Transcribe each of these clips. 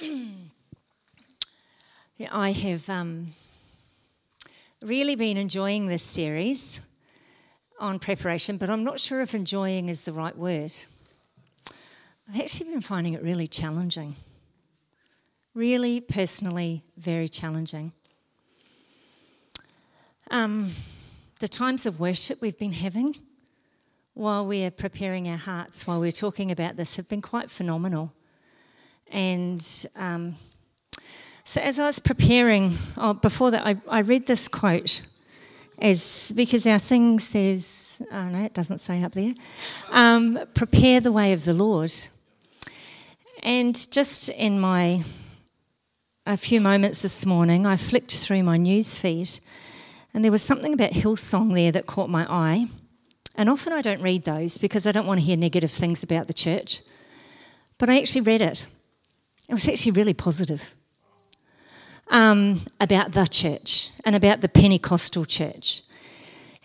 I have um, really been enjoying this series on preparation, but I'm not sure if enjoying is the right word. I've actually been finding it really challenging. Really, personally, very challenging. Um, the times of worship we've been having while we're preparing our hearts, while we're talking about this, have been quite phenomenal. And um, so, as I was preparing, oh, before that, I, I, read this quote as because our thing says, oh no, it doesn't say up there, um, prepare the way of the Lord. And just in my a few moments this morning, I flicked through my news feed, and there was something about Hillsong there that caught my eye. And often I don't read those because I don't want to hear negative things about the church. But I actually read it. It was actually really positive um, about the church and about the Pentecostal church.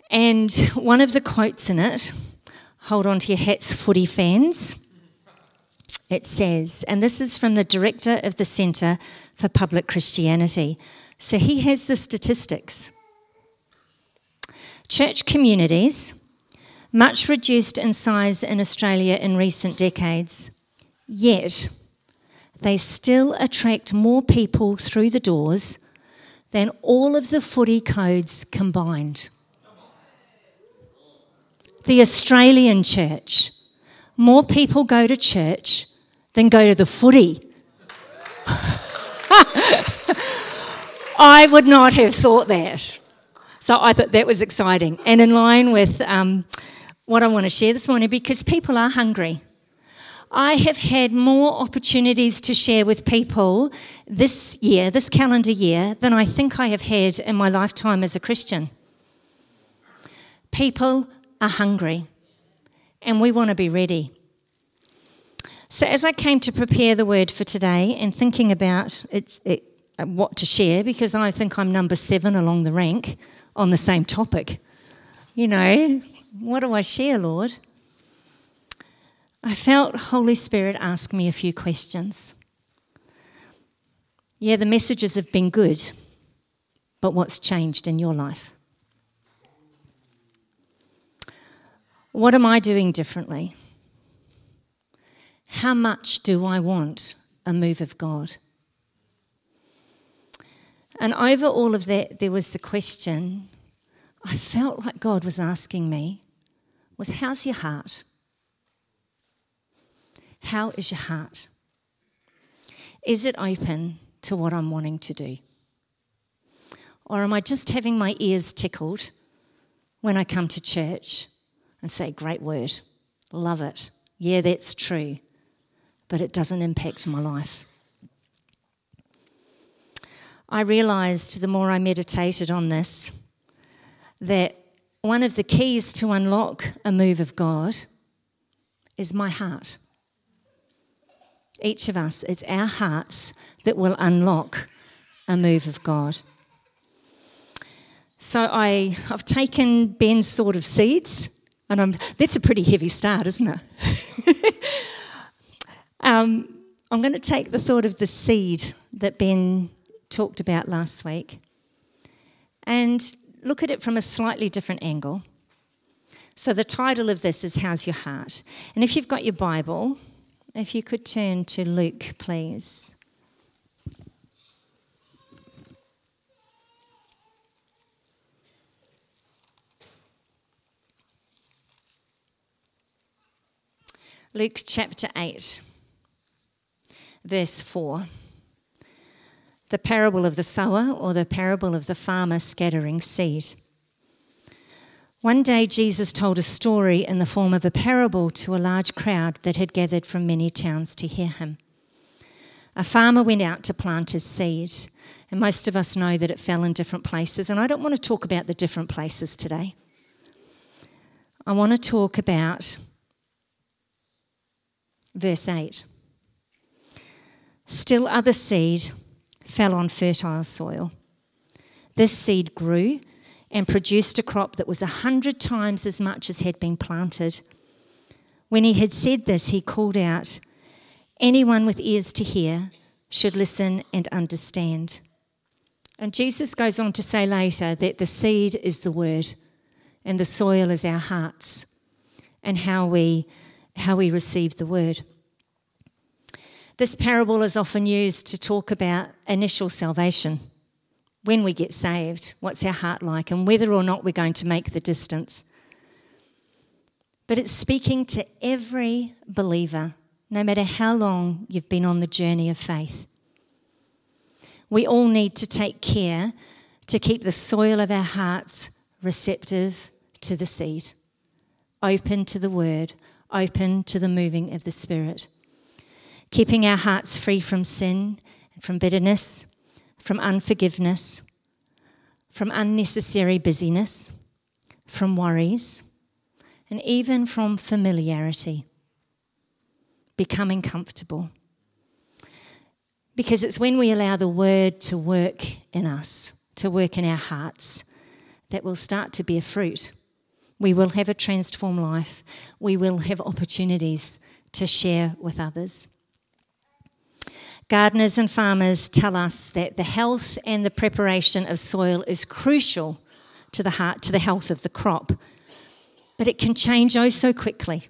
And one of the quotes in it, hold on to your hats, footy fans. It says, and this is from the director of the Centre for Public Christianity. So he has the statistics. Church communities, much reduced in size in Australia in recent decades, yet they still attract more people through the doors than all of the footy codes combined. The Australian church, more people go to church than go to the footy. I would not have thought that. So I thought that was exciting and in line with um, what I want to share this morning because people are hungry. I have had more opportunities to share with people this year, this calendar year, than I think I have had in my lifetime as a Christian. People are hungry, and we want to be ready. So, as I came to prepare the word for today and thinking about it, it, what to share, because I think I'm number seven along the rank on the same topic, you know, what do I share, Lord? I felt Holy Spirit ask me a few questions. Yeah, the messages have been good, but what's changed in your life? What am I doing differently? How much do I want a move of God? And over all of that, there was the question I felt like God was asking me was, How's your heart? How is your heart? Is it open to what I'm wanting to do? Or am I just having my ears tickled when I come to church and say, Great word, love it. Yeah, that's true, but it doesn't impact my life. I realised the more I meditated on this that one of the keys to unlock a move of God is my heart each of us, it's our hearts that will unlock a move of God. So I, I've taken Ben's thought of seeds, and I'm, that's a pretty heavy start, isn't it? um, I'm going to take the thought of the seed that Ben talked about last week and look at it from a slightly different angle. So, the title of this is How's Your Heart? And if you've got your Bible, if you could turn to Luke, please. Luke chapter 8, verse 4. The parable of the sower or the parable of the farmer scattering seed. One day, Jesus told a story in the form of a parable to a large crowd that had gathered from many towns to hear him. A farmer went out to plant his seed, and most of us know that it fell in different places. And I don't want to talk about the different places today. I want to talk about verse 8. Still, other seed fell on fertile soil. This seed grew and produced a crop that was a hundred times as much as had been planted. When he had said this, he called out, Anyone with ears to hear should listen and understand. And Jesus goes on to say later that the seed is the word and the soil is our hearts and how we, how we receive the word. This parable is often used to talk about initial salvation. When we get saved, what's our heart like, and whether or not we're going to make the distance. But it's speaking to every believer, no matter how long you've been on the journey of faith. We all need to take care to keep the soil of our hearts receptive to the seed, open to the word, open to the moving of the Spirit. Keeping our hearts free from sin, and from bitterness, from unforgiveness, from unnecessary busyness, from worries, and even from familiarity, becoming comfortable. Because it's when we allow the word to work in us, to work in our hearts, that we'll start to bear fruit. We will have a transformed life. We will have opportunities to share with others. Gardeners and farmers tell us that the health and the preparation of soil is crucial to the heart, to the health of the crop. But it can change oh so quickly.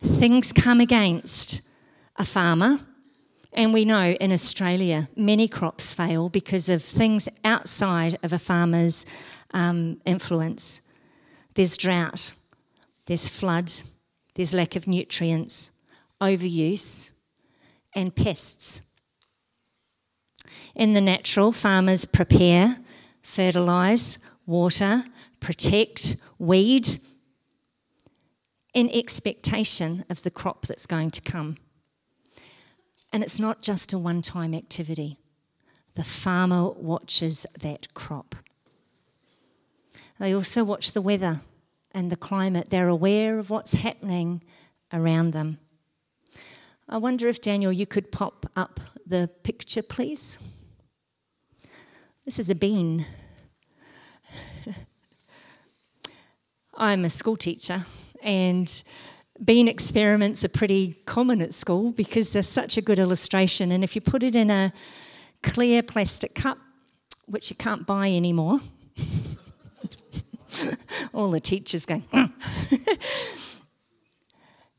Things come against a farmer, and we know in Australia many crops fail because of things outside of a farmer's um, influence. There's drought, there's flood, there's lack of nutrients, overuse, and pests. In the natural, farmers prepare, fertilise, water, protect, weed, in expectation of the crop that's going to come. And it's not just a one time activity, the farmer watches that crop. They also watch the weather and the climate, they're aware of what's happening around them. I wonder if, Daniel, you could pop up the picture, please. This is a bean. I'm a school teacher, and bean experiments are pretty common at school because they're such a good illustration. And if you put it in a clear plastic cup, which you can't buy anymore, all the teachers going, mm.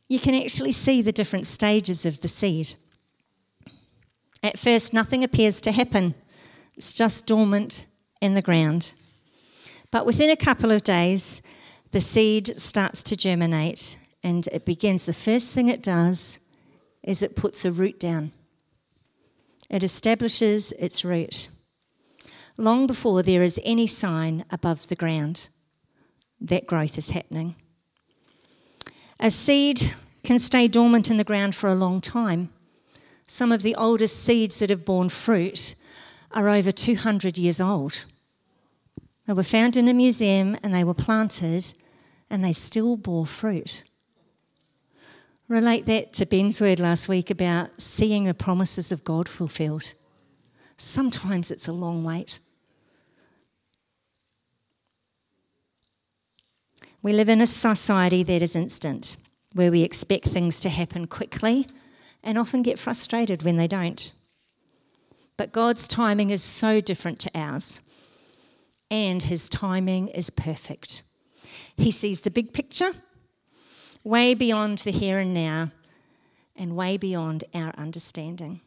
You can actually see the different stages of the seed. At first, nothing appears to happen, it's just dormant in the ground. But within a couple of days, the seed starts to germinate and it begins. The first thing it does is it puts a root down, it establishes its root long before there is any sign above the ground that growth is happening. A seed can stay dormant in the ground for a long time. Some of the oldest seeds that have borne fruit are over 200 years old. They were found in a museum and they were planted and they still bore fruit. Relate that to Ben's word last week about seeing the promises of God fulfilled. Sometimes it's a long wait. We live in a society that is instant, where we expect things to happen quickly and often get frustrated when they don't. But God's timing is so different to ours, and His timing is perfect. He sees the big picture, way beyond the here and now, and way beyond our understanding.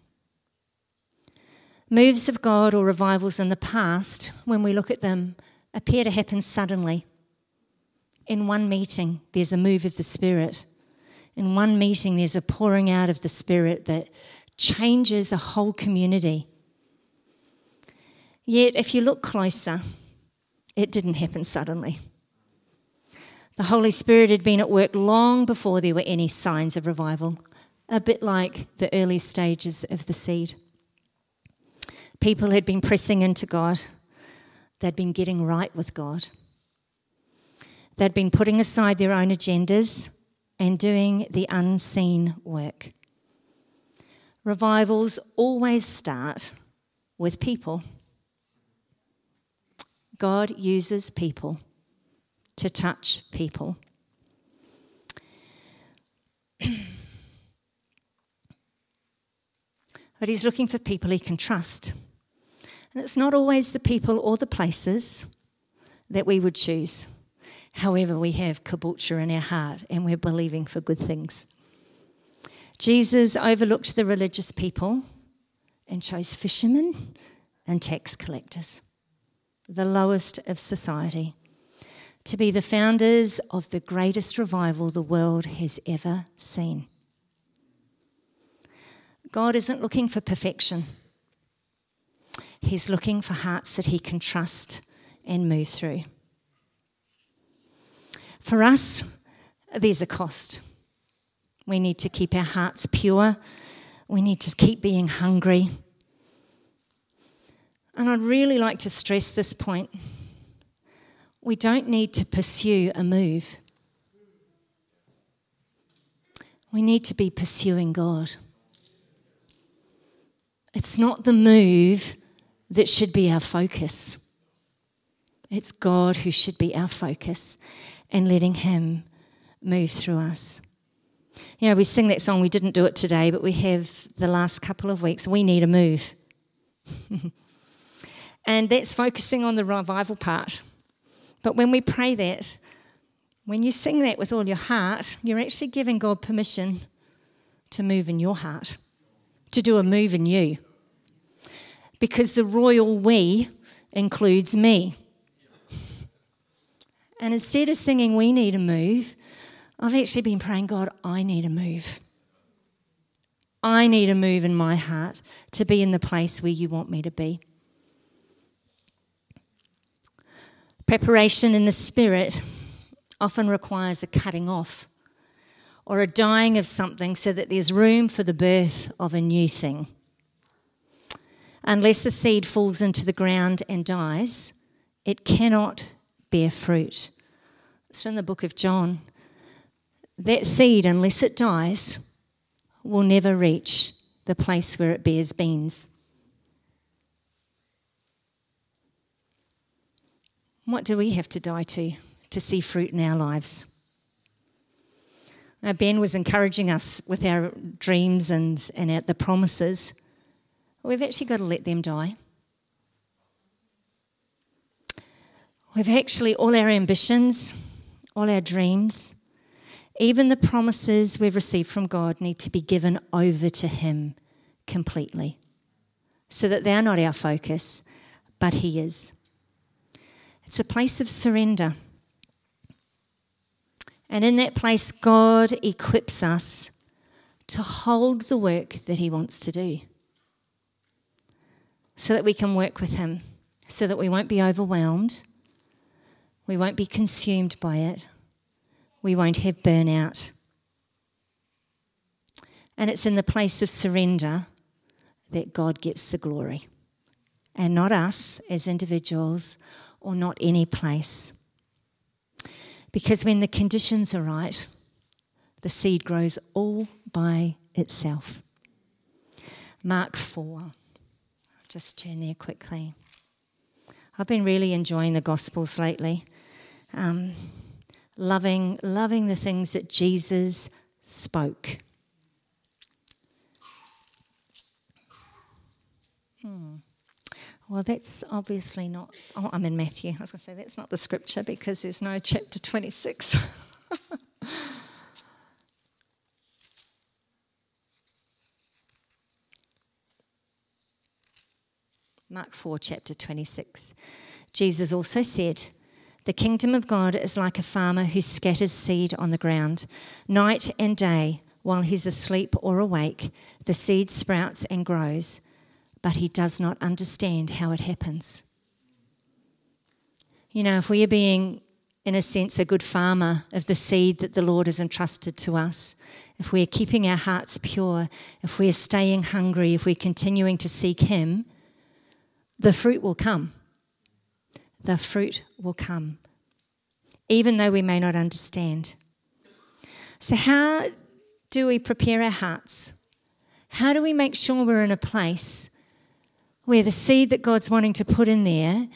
Moves of God or revivals in the past, when we look at them, appear to happen suddenly in one meeting, there's a move of the Spirit. In one meeting, there's a pouring out of the Spirit that changes a whole community. Yet, if you look closer, it didn't happen suddenly. The Holy Spirit had been at work long before there were any signs of revival, a bit like the early stages of the seed. People had been pressing into God, they'd been getting right with God. They'd been putting aside their own agendas and doing the unseen work. Revivals always start with people. God uses people to touch people. but He's looking for people He can trust. And it's not always the people or the places that we would choose. However, we have kabocha in our heart and we're believing for good things. Jesus overlooked the religious people and chose fishermen and tax collectors, the lowest of society, to be the founders of the greatest revival the world has ever seen. God isn't looking for perfection. He's looking for hearts that he can trust and move through. For us, there's a cost. We need to keep our hearts pure. We need to keep being hungry. And I'd really like to stress this point. We don't need to pursue a move. We need to be pursuing God. It's not the move that should be our focus. It's God who should be our focus and letting Him move through us. You know, we sing that song, we didn't do it today, but we have the last couple of weeks. We need a move. and that's focusing on the revival part. But when we pray that, when you sing that with all your heart, you're actually giving God permission to move in your heart, to do a move in you because the royal we includes me. And instead of singing, We need a move, I've actually been praying, God, I need a move. I need a move in my heart to be in the place where you want me to be. Preparation in the spirit often requires a cutting off or a dying of something so that there's room for the birth of a new thing. Unless the seed falls into the ground and dies, it cannot bear fruit. It's in the book of John. That seed, unless it dies, will never reach the place where it bears beans. What do we have to die to to see fruit in our lives? Now, ben was encouraging us with our dreams and, and the promises. We've actually got to let them die. We've actually, all our ambitions, all our dreams, even the promises we've received from God need to be given over to Him completely so that they're not our focus, but He is. It's a place of surrender. And in that place, God equips us to hold the work that He wants to do so that we can work with Him, so that we won't be overwhelmed, we won't be consumed by it, we won't have burnout. And it's in the place of surrender that God gets the glory, and not us as individuals or not any place. Because when the conditions are right, the seed grows all by itself. Mark 4 I'll just turn there quickly. I've been really enjoying the Gospels lately, um, loving, loving the things that Jesus spoke. Hmm. Well, that's obviously not. Oh, I'm in Matthew. I was going to say that's not the scripture because there's no chapter 26. Mark 4, chapter 26. Jesus also said, The kingdom of God is like a farmer who scatters seed on the ground. Night and day, while he's asleep or awake, the seed sprouts and grows, but he does not understand how it happens. You know, if we are being, in a sense, a good farmer of the seed that the Lord has entrusted to us, if we're keeping our hearts pure, if we're staying hungry, if we're continuing to seek Him, the fruit will come. The fruit will come, even though we may not understand. So, how do we prepare our hearts? How do we make sure we're in a place where the seed that God's wanting to put in there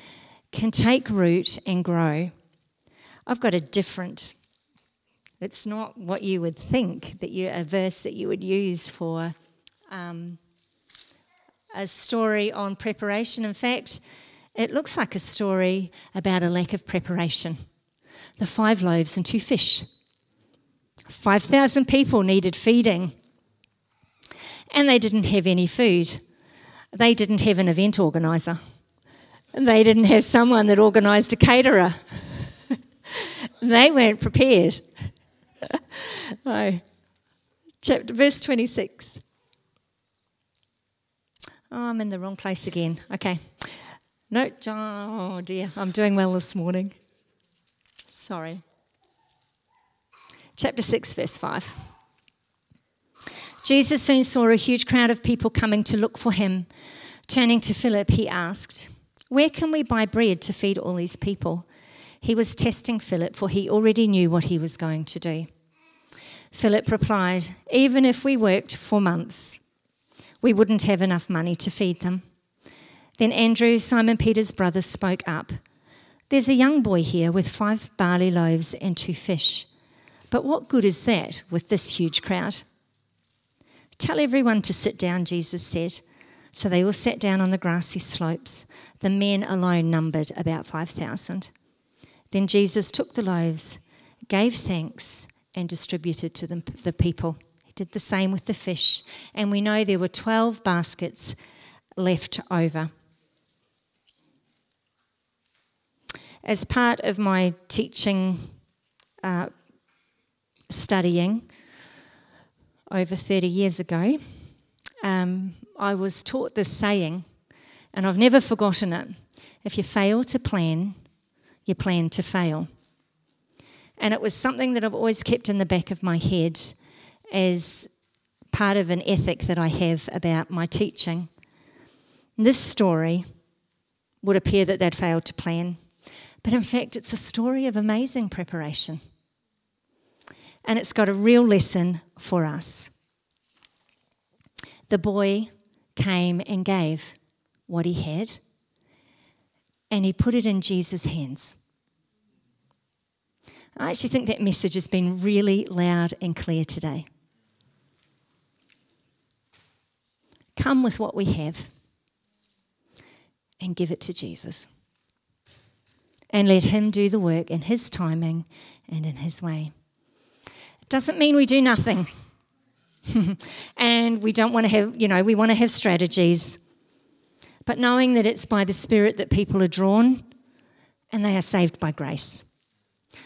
can take root and grow? I've got a different, it's not what you would think that you, a verse that you would use for um, a story on preparation. In fact, it looks like a story about a lack of preparation. The five loaves and two fish. 5,000 people needed feeding, and they didn't have any food. They didn't have an event organiser. They didn't have someone that organised a caterer. they weren't prepared. oh. Chapter, verse 26. Oh, I'm in the wrong place again. Okay. No, John, oh dear, I'm doing well this morning. Sorry. Chapter 6, verse 5. Jesus soon saw a huge crowd of people coming to look for him. Turning to Philip, he asked, Where can we buy bread to feed all these people? He was testing Philip, for he already knew what he was going to do. Philip replied, Even if we worked for months, we wouldn't have enough money to feed them. Then Andrew, Simon Peter's brother, spoke up. There's a young boy here with five barley loaves and two fish. But what good is that with this huge crowd? Tell everyone to sit down, Jesus said. So they all sat down on the grassy slopes. The men alone numbered about 5,000. Then Jesus took the loaves, gave thanks, and distributed to them, the people. He did the same with the fish. And we know there were 12 baskets left over. As part of my teaching, uh, studying over 30 years ago, um, I was taught this saying, and I've never forgotten it. If you fail to plan, you plan to fail. And it was something that I've always kept in the back of my head as part of an ethic that I have about my teaching. This story would appear that they'd failed to plan, but in fact, it's a story of amazing preparation. And it's got a real lesson for us. The boy came and gave what he had, and he put it in Jesus' hands. I actually think that message has been really loud and clear today. Come with what we have and give it to Jesus. And let Him do the work in His timing and in His way. It doesn't mean we do nothing. and we don't want to have, you know, we want to have strategies. But knowing that it's by the Spirit that people are drawn and they are saved by grace.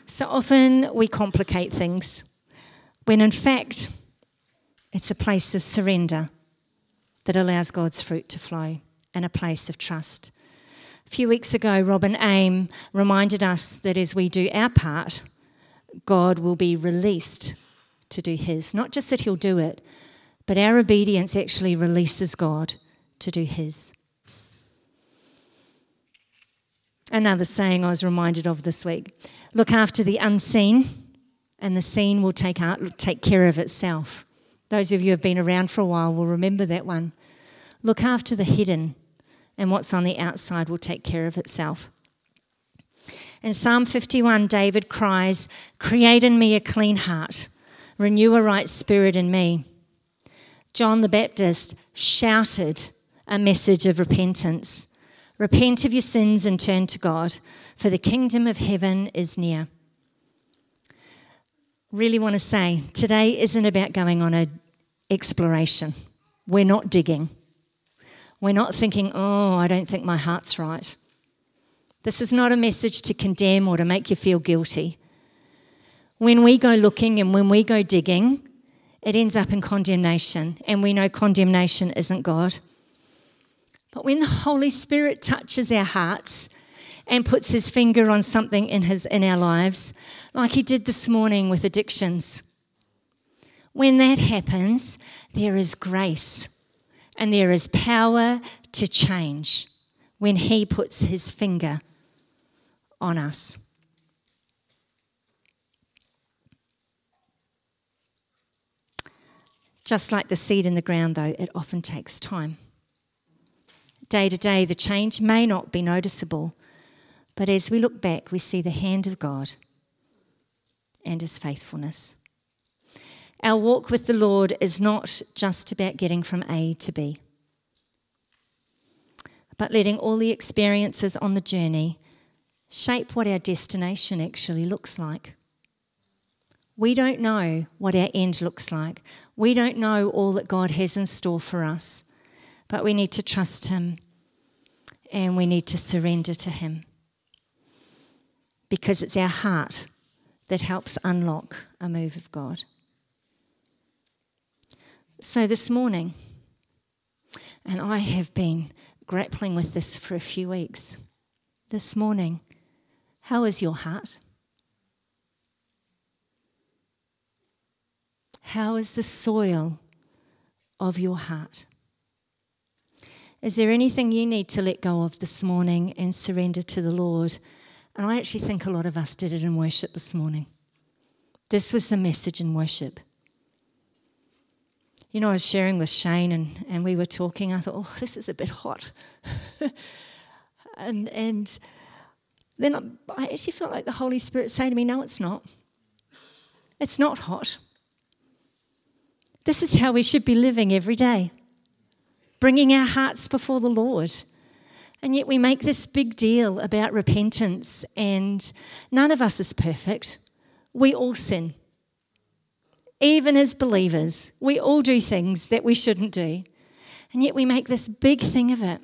So often we complicate things when in fact it's a place of surrender that allows God's fruit to flow and a place of trust. A few weeks ago, Robin Aim reminded us that as we do our part, God will be released to do his. Not just that he'll do it, but our obedience actually releases God to do his. Another saying I was reminded of this week look after the unseen, and the seen will take, out, take care of itself. Those of you who have been around for a while will remember that one. Look after the hidden, and what's on the outside will take care of itself. In Psalm 51, David cries, Create in me a clean heart, renew a right spirit in me. John the Baptist shouted a message of repentance Repent of your sins and turn to God, for the kingdom of heaven is near. Really want to say today isn't about going on an exploration. We're not digging. We're not thinking, oh, I don't think my heart's right. This is not a message to condemn or to make you feel guilty. When we go looking and when we go digging, it ends up in condemnation, and we know condemnation isn't God. But when the Holy Spirit touches our hearts and puts his finger on something in, his, in our lives, like he did this morning with addictions, when that happens, there is grace and there is power to change when he puts his finger on us. Just like the seed in the ground, though, it often takes time day to day, the change may not be noticeable, but as we look back, we see the hand of God and his faithfulness. Our walk with the Lord is not just about getting from A to B. but letting all the experiences on the journey shape what our destination actually looks like. We don't know what our end looks like. We don't know all that God has in store for us, but we need to trust Him and we need to surrender to Him because it's our heart that helps unlock a move of God. So this morning, and I have been grappling with this for a few weeks. This morning, how is your heart? How is the soil of your heart? Is there anything you need to let go of this morning and surrender to the Lord? And I actually think a lot of us did it in worship this morning. This was the message in worship. You know, I was sharing with Shane and, and we were talking. I thought, oh, this is a bit hot. and, and then I, I actually felt like the Holy Spirit saying to me, no, it's not. It's not hot. This is how we should be living every day, bringing our hearts before the Lord. And yet we make this big deal about repentance, and none of us is perfect. We all sin. Even as believers, we all do things that we shouldn't do. And yet we make this big thing of it.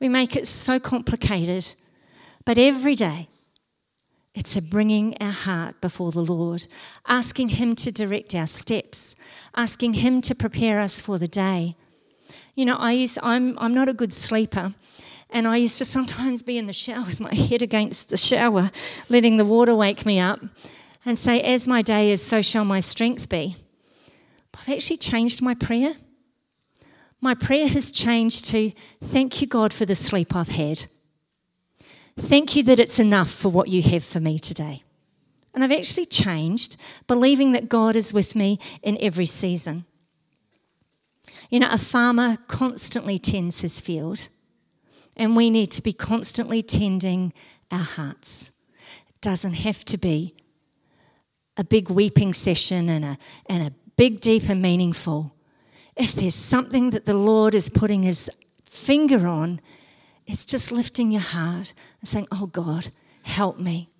We make it so complicated. But every day, it's a bringing our heart before the Lord, asking Him to direct our steps, asking Him to prepare us for the day. You know, I used, I'm, I'm not a good sleeper, and I used to sometimes be in the shower with my head against the shower, letting the water wake me up, and say, As my day is, so shall my strength be. But I've actually changed my prayer. My prayer has changed to thank you, God, for the sleep I've had. Thank you that it's enough for what you have for me today. And I've actually changed, believing that God is with me in every season. You know, a farmer constantly tends his field, and we need to be constantly tending our hearts. It doesn't have to be a big weeping session and a, and a big, deep, and meaningful. If there's something that the Lord is putting his finger on, it's just lifting your heart and saying, Oh God, help me.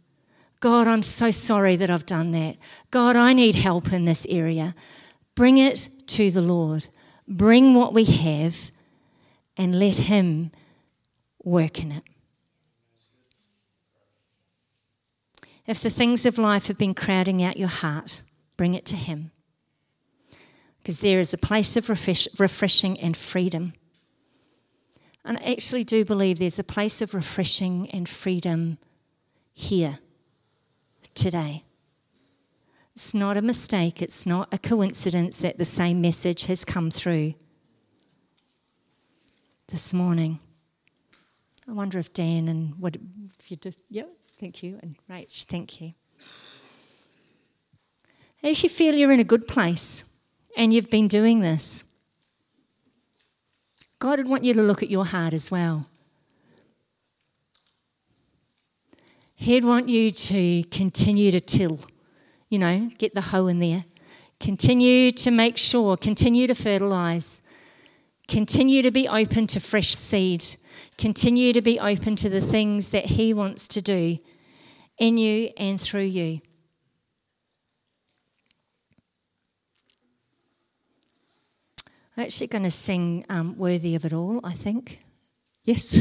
God, I'm so sorry that I've done that. God, I need help in this area. Bring it to the Lord. Bring what we have and let Him work in it. If the things of life have been crowding out your heart, bring it to Him. Because there is a place of refresh, refreshing and freedom. And I actually do believe there's a place of refreshing and freedom here today. It's not a mistake, it's not a coincidence that the same message has come through this morning. I wonder if Dan and what if you just, yeah, thank you, and Rach, thank you. If you feel you're in a good place and you've been doing this, God would want you to look at your heart as well. He'd want you to continue to till, you know, get the hoe in there. Continue to make sure, continue to fertilize, continue to be open to fresh seed, continue to be open to the things that He wants to do in you and through you. I'm actually going to sing um, Worthy of It All, I think. Yes.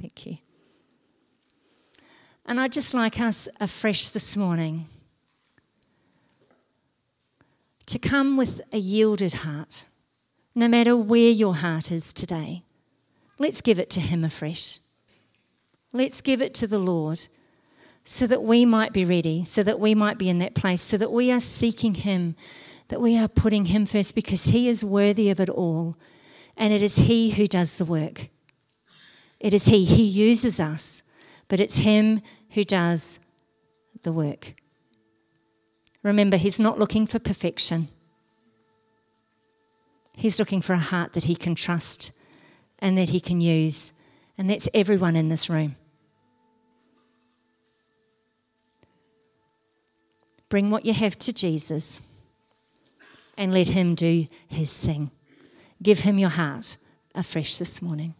Thank you. And I'd just like us afresh this morning to come with a yielded heart, no matter where your heart is today. Let's give it to Him afresh. Let's give it to the Lord so that we might be ready, so that we might be in that place, so that we are seeking Him that we are putting Him first because He is worthy of it all. And it is He who does the work. It is He. He uses us, but it's Him who does the work. Remember, He's not looking for perfection, He's looking for a heart that He can trust and that He can use. And that's everyone in this room. Bring what you have to Jesus and let Him do His thing. Give Him your heart afresh this morning.